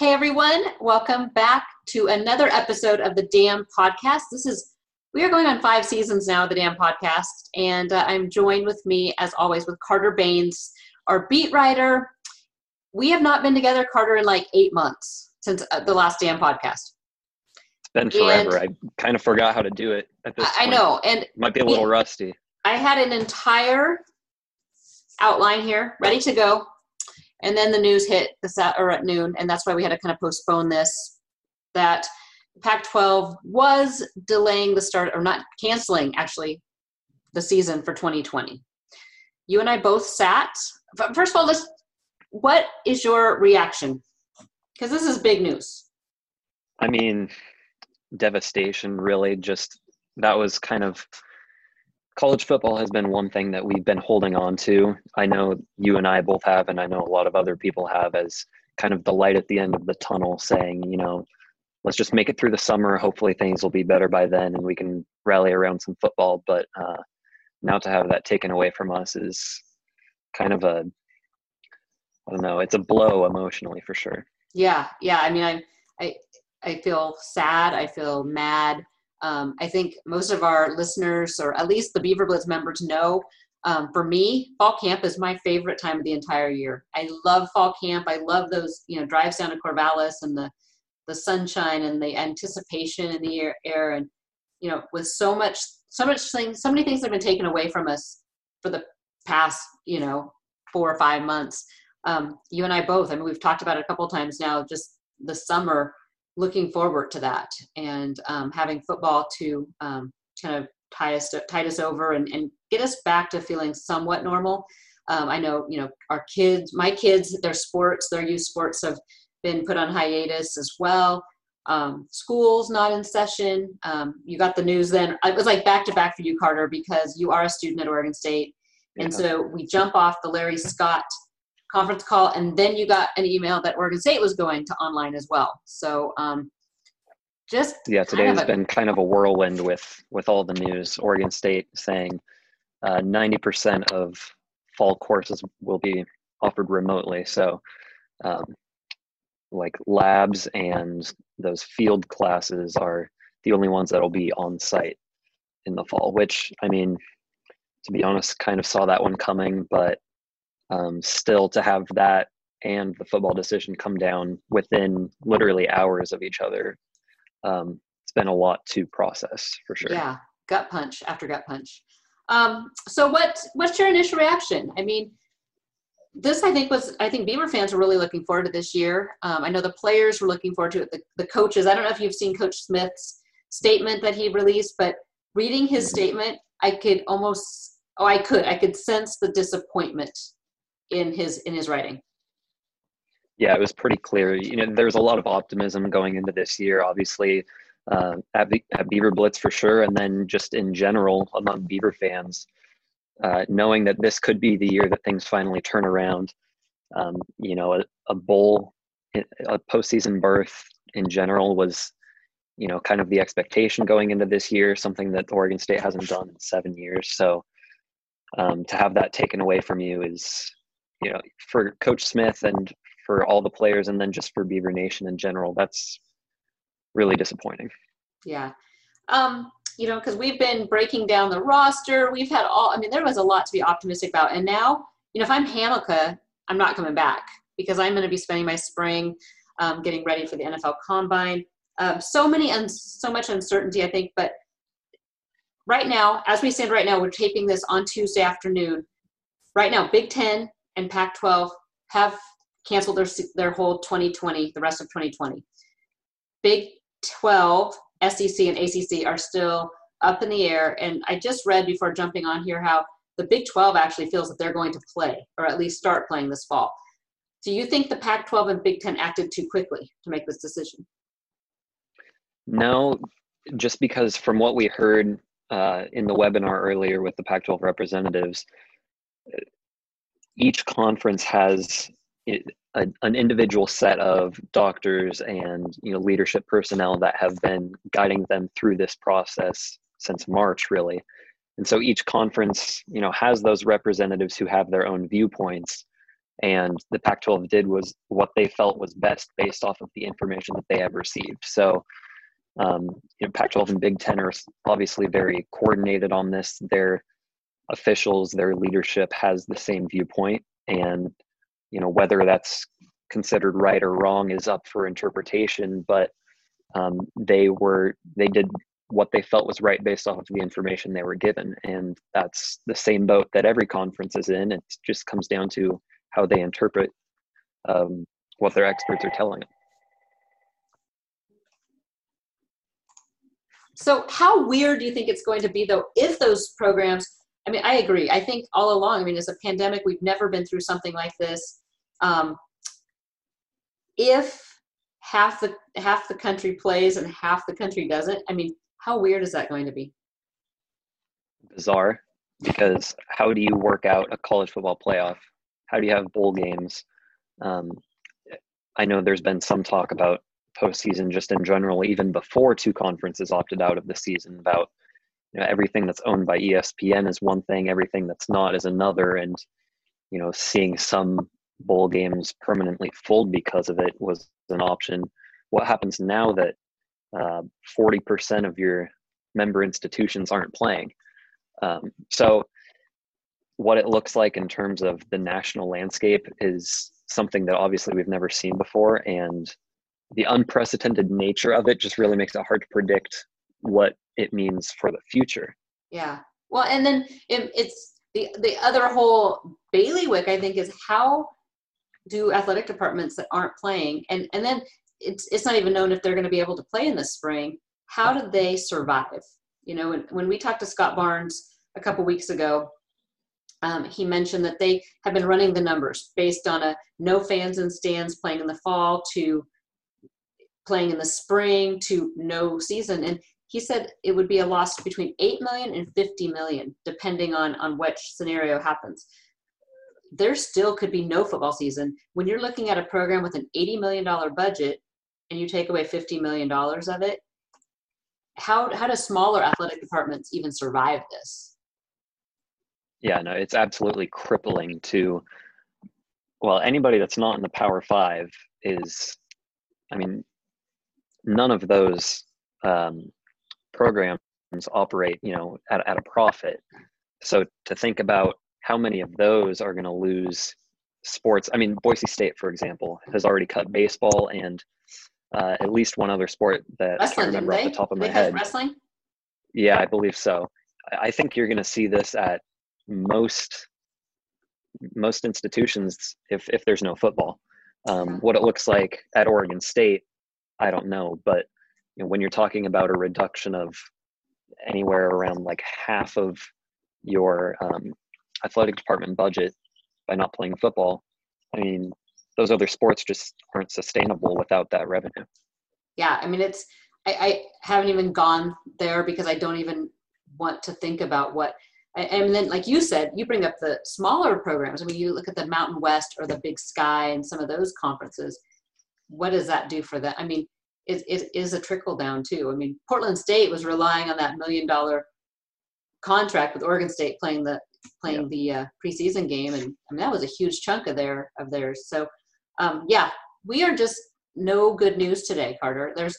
Hey everyone, welcome back to another episode of the Dam Podcast. This is we are going on five seasons now of the Dam Podcast, and uh, I'm joined with me as always with Carter Bahns, our beat writer. We have not been together, Carter, in like eight months since uh, the last Dam Podcast. It's been forever. And I kind of forgot how to do it at this. I, I know, and might be a little rusty. I had an entire outline here ready to go and then the news hit the sat or at noon, and that's why we had to kind of postpone this. That Pac-12 was delaying the start, or not canceling actually, the season for 2020. You and I both sat. First of all, let's. What is your reaction? Because this is big news. I mean, devastation. Really, just that was kind of college football has been one thing that we've been holding on to. I know you and I both have, and I know a lot of other people have, as kind of the light at the end of the tunnel saying, you know, let's just make it through the summer. Hopefully things will be better by then and we can rally around some football. But uh, now to have that taken away from us is kind of a, I don't know, it's a blow emotionally for sure. Yeah. Yeah. I mean, I, I, I feel sad. I feel mad. Um, I think most of our listeners, or at least the Beaver Blitz members, know. Um, for me, fall camp is my favorite time of the entire year. I love fall camp. I love those, you know, drives down to Corvallis and the the sunshine and the anticipation in the air, and you know, with so much, so much things, so many things have been taken away from us for the past, you know, four or five months. Um, you and I both. I mean, we've talked about it a couple times now. Just the summer looking forward to that and um, having football to um, kind of tie us tide us over and, and get us back to feeling somewhat normal. Um, I know you know our kids, my kids, their sports, their youth sports have been put on hiatus as well. Um, schools not in session. Um, you got the news then. It was like back to back for you, Carter, because you are a student at Oregon State, and so we jump off the Larry Scott conference call, and then you got an email that Oregon State was going to online as well. So um, just yeah, today's a, been kind of a whirlwind with with all the news. Oregon State saying uh, ninety uh, percent of fall courses will be offered remotely. So. Um, like labs and those field classes are the only ones that'll be on site in the fall which i mean to be honest kind of saw that one coming but um, still to have that and the football decision come down within literally hours of each other. Um, it's been a lot to process for sure. Yeah gut punch after gut punch. Um, so what what's your initial reaction? I mean this i think was i think beaver fans were really looking forward to this year. Um, i know the players were looking forward to it the, the coaches. I don't know if you've seen coach smith's statement that he released but reading his mm-hmm. statement i could almost oh i could i could sense the disappointment in his in his writing. Yeah it was pretty clear. You know there's a lot of optimism going into this year obviously uh, at, at beaver blitz for sure and then just in general among beaver fans uh, knowing that this could be the year that things finally turn around um, you know a, a bowl a postseason berth in general was you know kind of the expectation going into this year something that oregon state hasn't done in seven years. So um, to have that taken away from you is you know, for Coach Smith and for all the players, and then just for Beaver Nation in general, that's really disappointing. Yeah. Um, you know, because we've been breaking down the roster. We've had all, I mean, there was a lot to be optimistic about. And now, you know, if I'm Hamilcar, I'm not coming back because I'm going to be spending my spring um, getting ready for the NFL Combine. Um, so many and so much uncertainty, I think. But right now, as we stand right now, we're taping this on Tuesday afternoon. Right now, Big Ten and Pac-12 have canceled their their whole 2020, the rest of 2020. Big 12, SEC, and ACC are still up in the air. And I just read before jumping on here how the Big 12 actually feels that they're going to play, or at least start playing this fall. Do you think the Pac 12 and Big 10 acted too quickly to make this decision? No, just because from what we heard uh, in the webinar earlier with the Pac 12 representatives, each conference has a, an individual set of doctors and you know leadership personnel that have been guiding them through this process since March, really. And so each conference, you know, has those representatives who have their own viewpoints. and the Pac 12 did was what they felt was best based off of the information that they have received. So, um, you know, Pac 12 and Big Ten are obviously very coordinated on this. Their officials, their leadership has the same viewpoint, and you know whether that's considered right or wrong is up for interpretation. But um, they were they did what they felt was right based off of the information they were given, and that's the same boat that every conference is in. It just comes down to how they interpret um, what their experts are telling them. So, how weird do you think it's going to be, though, if those programs? I mean, I agree. I think all along, I mean, as a pandemic, we've never been through something like this. Um, if half the half the country plays and half the country doesn't, I mean, how weird is that going to be? Bizarre, because how do you work out a college football playoff how do you have bowl games? Um, I know there's been some talk about postseason just in general, even before two conferences opted out of the season. About you know everything that's owned by ESPN is one thing, everything that's not is another, and you know seeing some bowl games permanently fold because of it was an option. What happens now that uh, 40% of your member institutions aren't playing? Um, so what it looks like in terms of the national landscape is something that obviously we've never seen before and the unprecedented nature of it just really makes it hard to predict what it means for the future yeah well and then it, it's the the other whole bailiwick i think is how do athletic departments that aren't playing and and then it's it's not even known if they're going to be able to play in the spring how do they survive you know when, when we talked to scott barnes a couple weeks ago um, he mentioned that they have been running the numbers based on a no fans in stands playing in the fall to playing in the spring to no season. And he said it would be a loss between 8 million and 50 million, depending on, on which scenario happens. There still could be no football season. When you're looking at a program with an $80 million budget and you take away $50 million of it, how, how do smaller athletic departments even survive this? Yeah, no, it's absolutely crippling to well, anybody that's not in the Power Five is, I mean, none of those um, programs operate, you know, at, at a profit. So to think about how many of those are going to lose sports, I mean, Boise State, for example, has already cut baseball and uh, at least one other sport that wrestling, I can't remember off the top of my head. Wrestling. Yeah, I believe so. I think you're going to see this at most most institutions if if there's no football. Um, what it looks like at Oregon State, I don't know, but know, when you're talking about a reduction of anywhere around like half of your um, athletic department budget by not playing football, I mean, those other sports just aren't sustainable without that revenue. Yeah, I mean, it's I, I haven't even gone there because I don't even want to think about what and then like you said you bring up the smaller programs i mean you look at the mountain west or the big sky and some of those conferences what does that do for them i mean it, is a trickle down too i mean portland state was relying on that million dollar contract with oregon state playing the playing yeah. the uh, preseason game and i mean that was a huge chunk of their of theirs so um, yeah we are just no good news today carter there's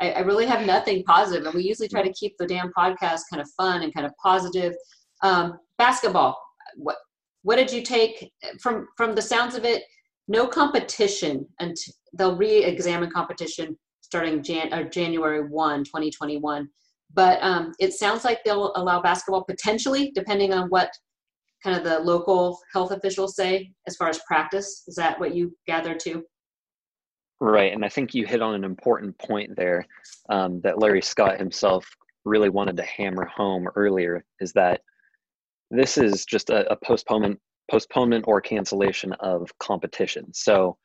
I, I really have nothing positive and we usually try to keep the Dam Podcast kind of fun and kind of positive um, basketball. What what did you take from from the sounds of it? No competition, and they'll re-examine competition starting Jan or January 1, 2021. But um, it sounds like they'll allow basketball potentially, depending on what kind of the local health officials say as far as practice. Is that what you gathered too? Right, and I think you hit on an important point there um, that Larry Scott himself really wanted to hammer home earlier. Is that this is just a, a postponement postponement or cancellation of competition. So,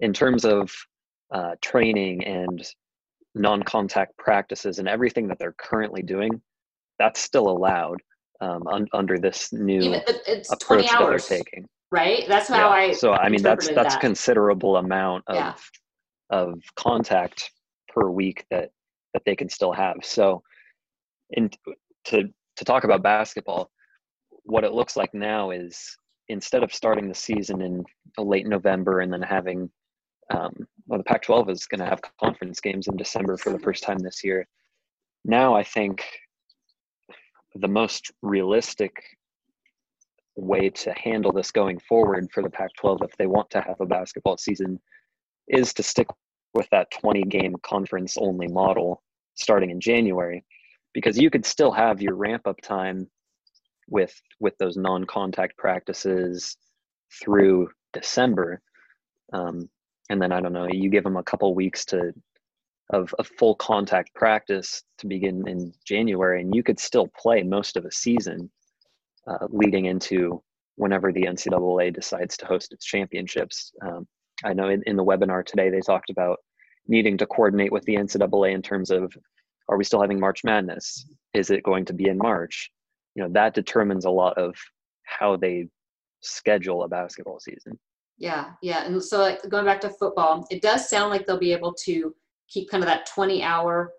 in terms of uh, training and non-contact practices and everything that they're currently doing, that's still allowed um, un- under this new Even, approach that they're taking. Right. That's how yeah. I. So I mean, that's that's that. considerable amount of yeah. of contact per week that that they can still have. So, in to to talk about basketball, what it looks like now is instead of starting the season in late November and then having, um, well, the Pac 12 is going to have conference games in December for the first time this year. Now, I think the most realistic way to handle this going forward for the Pac 12 if they want to have a basketball season is to stick with that 20 game conference only model starting in January because you could still have your ramp up time with with those non-contact practices through December um, and then I don't know you give them a couple weeks to of a full contact practice to begin in January and you could still play most of a season uh, leading into whenever the NCAA decides to host its championships. Um, I know in, in the webinar today they talked about needing to coordinate with the NCAA in terms of are we still having March Madness? Is it going to be in March? You know, that determines a lot of how they schedule a basketball season. Yeah, yeah. And so like, going back to football, it does sound like they'll be able to keep kind of that 20 hour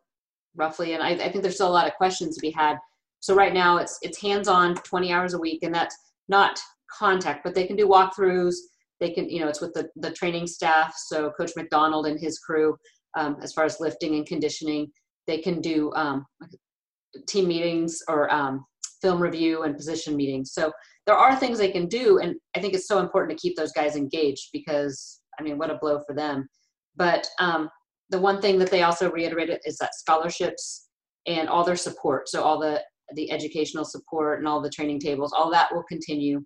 roughly. And I, I think there's still a lot of questions to be had. So right now it's it's hands-on 20 hours a week and that's not contact, but they can do walkthroughs, they can you know it's with the the training staff so coach mcdonald and his crew um, as far as lifting and conditioning they can do um, team meetings or um, film review and position meetings. So there are things they can do and i think it's so important to keep those guys engaged because i mean what a blow for them. But um, the one thing that they also reiterated is that scholarships and all their support so all the the educational support and all the training tables all that will continue.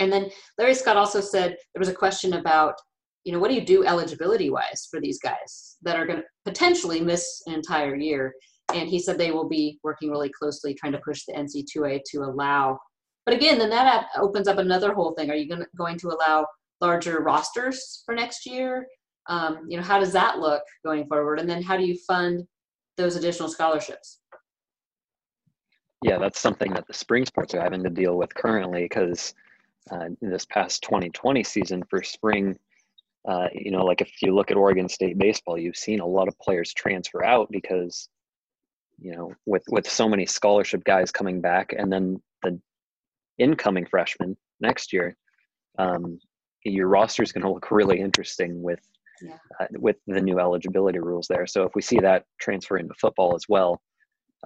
And then Larry Scott also said there was a question about, you know, what do you do eligibility wise for these guys that are going to potentially miss an entire year? And he said they will be working really closely trying to push the NC2A to allow. But again, then that opens up another whole thing. Are you going to, going to allow larger rosters for next year? Um, you know, how does that look going forward? And then how do you fund those additional scholarships? Yeah, that's something that the spring sports are having to deal with currently because uh, this past 2020 season for spring. Uh, you know, like if you look at Oregon State baseball, you've seen a lot of players transfer out because, you know, with with so many scholarship guys coming back, and then the incoming freshmen next year, um, your roster is going to look really interesting with yeah. uh, with the new eligibility rules there. So if we see that transfer into football as well,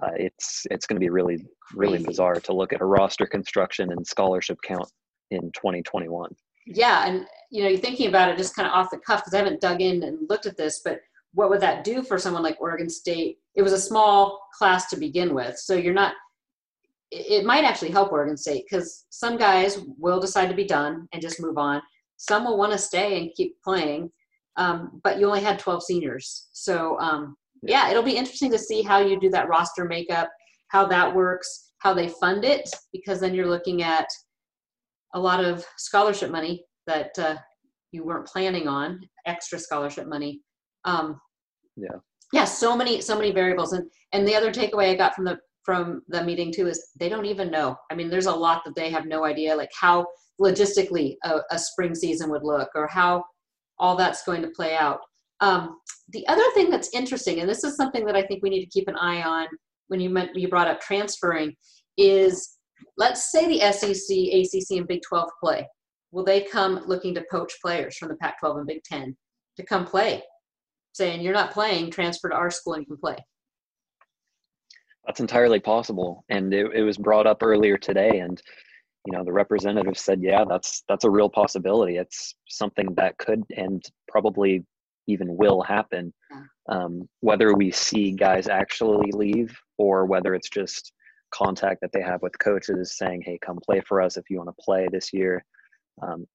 uh, it's it's going to be really really bizarre to look at a roster construction and scholarship count in 2021 yeah and you know you're thinking about it just kind of off the cuff because i haven't dug in and looked at this but what would that do for someone like oregon state? It was a small class to begin with so you're not it might actually help oregon state because some guys will decide to be done and just move on. Some will want to stay and keep playing um, but you only had 12 seniors so um, yeah it'll be interesting to see how you do that roster makeup how that works how they fund it because then you're looking at a lot of scholarship money that uh, you weren't planning on, extra scholarship money. Um, yeah. Yeah, so many, so many variables. And and the other takeaway I got from the from the meeting too is they don't even know. I mean, there's a lot that they have no idea, like how logistically a, a spring season would look or how all that's going to play out. Um, the other thing that's interesting, and this is something that I think we need to keep an eye on when you meant you brought up transferring, is let's say the SEC, ACC, and Big 12 play. Will they come looking to poach players from the Pac 12 and Big 10 to come play? Saying, you're not playing, transfer to our school and you can play. That's entirely possible. And it, it was brought up earlier today. And, you know, the representative said, yeah, that's that's a real possibility. It's something that could and probably even will happen. Yeah. Um, whether we see guys actually leave or whether it's just contact that they have with coaches saying, "Hey, come play for us if you want to play this year." Um,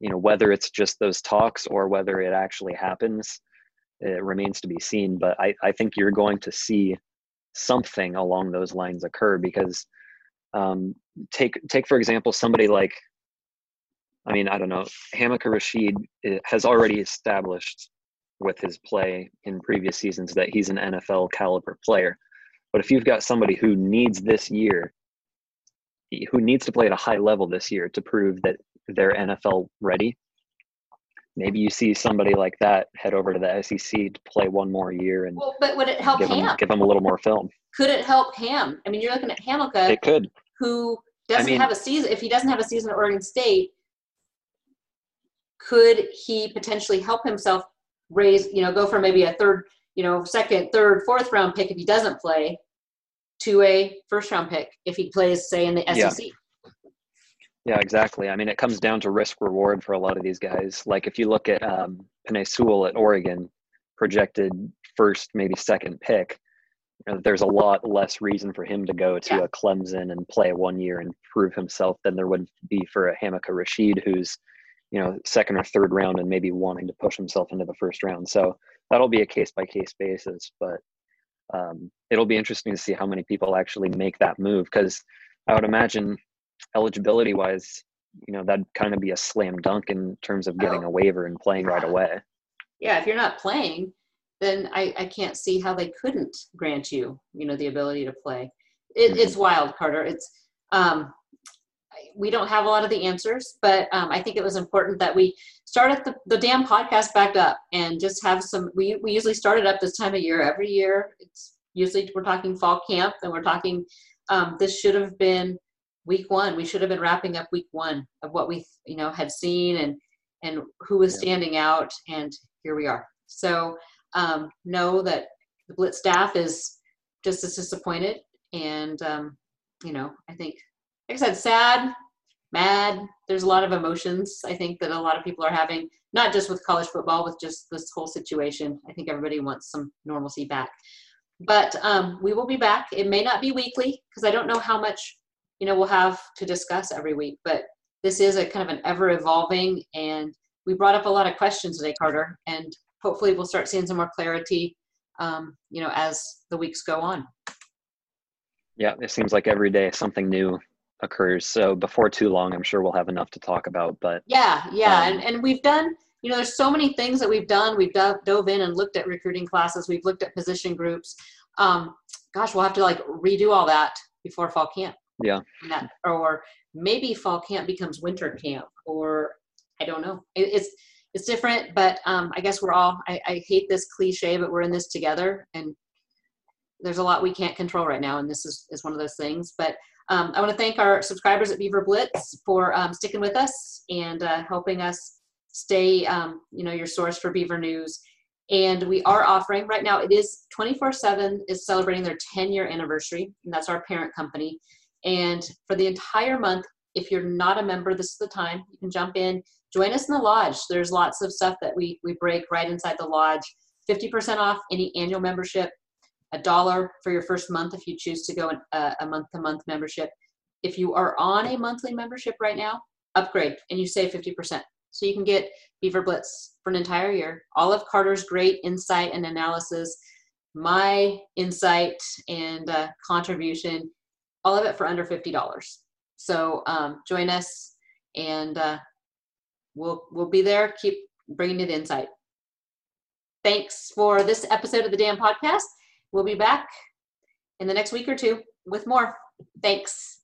you know, whether it's just those talks or whether it actually happens, it remains to be seen. But I, I think you're going to see something along those lines occur because um, take take for example somebody like I mean I don't know Hamilcar Rashed eh, has already established with his play in previous seasons that he's an NFL caliber player. But if you've got somebody who needs this year, who needs to play at a high level this year to prove that they're NFL ready, maybe you see somebody like that head over to the SEC to play one more year and. Well, but would it help give Ham? Them, give him a little more film. Could it help Ham? I mean, you're looking at Hamilton. It could. Who doesn't I mean- have a season, if he doesn't have a season at Oregon State, could he potentially help himself raise, you know, go from maybe a third, you know, second, third, fourth round pick if he doesn't play to a first round pick if he plays, say, in the SEC. Yeah. Yeah, exactly. I mean, it comes down to risk reward for a lot of these guys. Like if you look at um, Penei Sewell at Oregon, projected first, maybe second pick, you know, there's a lot less reason for him to go to Yeah. a Clemson and play one year and prove himself than there would be for a Hamilcar Rashed, who's, you know, second or third round and maybe wanting to push himself into the first round. So that'll be a case by case basis, but um, it'll be interesting to see how many people actually make that move because I would imagine eligibility wise, you know, that'd kind of be a slam dunk in terms of getting Oh. a waiver and playing right away. Yeah, if you're not playing, then I, I can't see how they couldn't grant you, you know, the ability to play. It, It's wild, Carter. It's um, we don't have a lot of the answers, but um, I think it was important that we started the, the Dam Podcast back up and just have some. We we usually start it up this time of year every year. It's usually we're talking fall camp and we're talking. Um, this should have been week one. We should have been wrapping up week one of what we you know had seen and and who was standing out and here we are. So um, know that the Blitz staff is just as disappointed, and um, you know, I think, like I said, sad, mad. There's a lot of emotions. I think that a lot of people are having, not just with college football, with just this whole situation. I think everybody wants some normalcy back. But um, we will be back. It may not be weekly because I don't know how much you know we'll have to discuss every week. But this is a kind of an ever evolving and we brought up a lot of questions today, Carter, and hopefully we'll start seeing some more clarity, um, you know, as the weeks go on. Yeah, it seems like every day something new occurs. So before too long, I'm sure we'll have enough to talk about. But Yeah, yeah, Um, and and we've done, you know, there's so many things that we've done. We've dove, dove in and looked at recruiting classes. We've looked at position groups. Um, gosh, we'll have to like redo all that before fall camp. Yeah. That, or maybe fall camp becomes winter camp, or I don't know. It, it's it's different, but um, I guess we're all. I, I hate this cliche, but we're in this together, and there's a lot we can't control right now, and this is is one of those things. But um, I want to thank our subscribers at Beaver Blitz for um, sticking with us and uh, helping us stay, um, you know, your source for Beaver news. And we are offering right now. It is 24/7 is celebrating their 10 year anniversary, and that's our parent company. And for the entire month, if you're not a member, this is the time you can jump in, join us in the lodge. There's lots of stuff that we we break right inside the lodge. 50% off any annual membership a dollar for your first month if you choose to go in a, a month-to-month membership. If you are on a monthly membership right now, upgrade and you save 50%. So you can get Beaver Blitz for an entire year. All of Carter's great insight and analysis, my insight and uh, contribution, all of it for under $50. So um, join us and uh, we'll, we'll be there. Keep bringing you the insight. Thanks for this episode of the Dam Podcast. We'll be back in the next week or two with more. Thanks.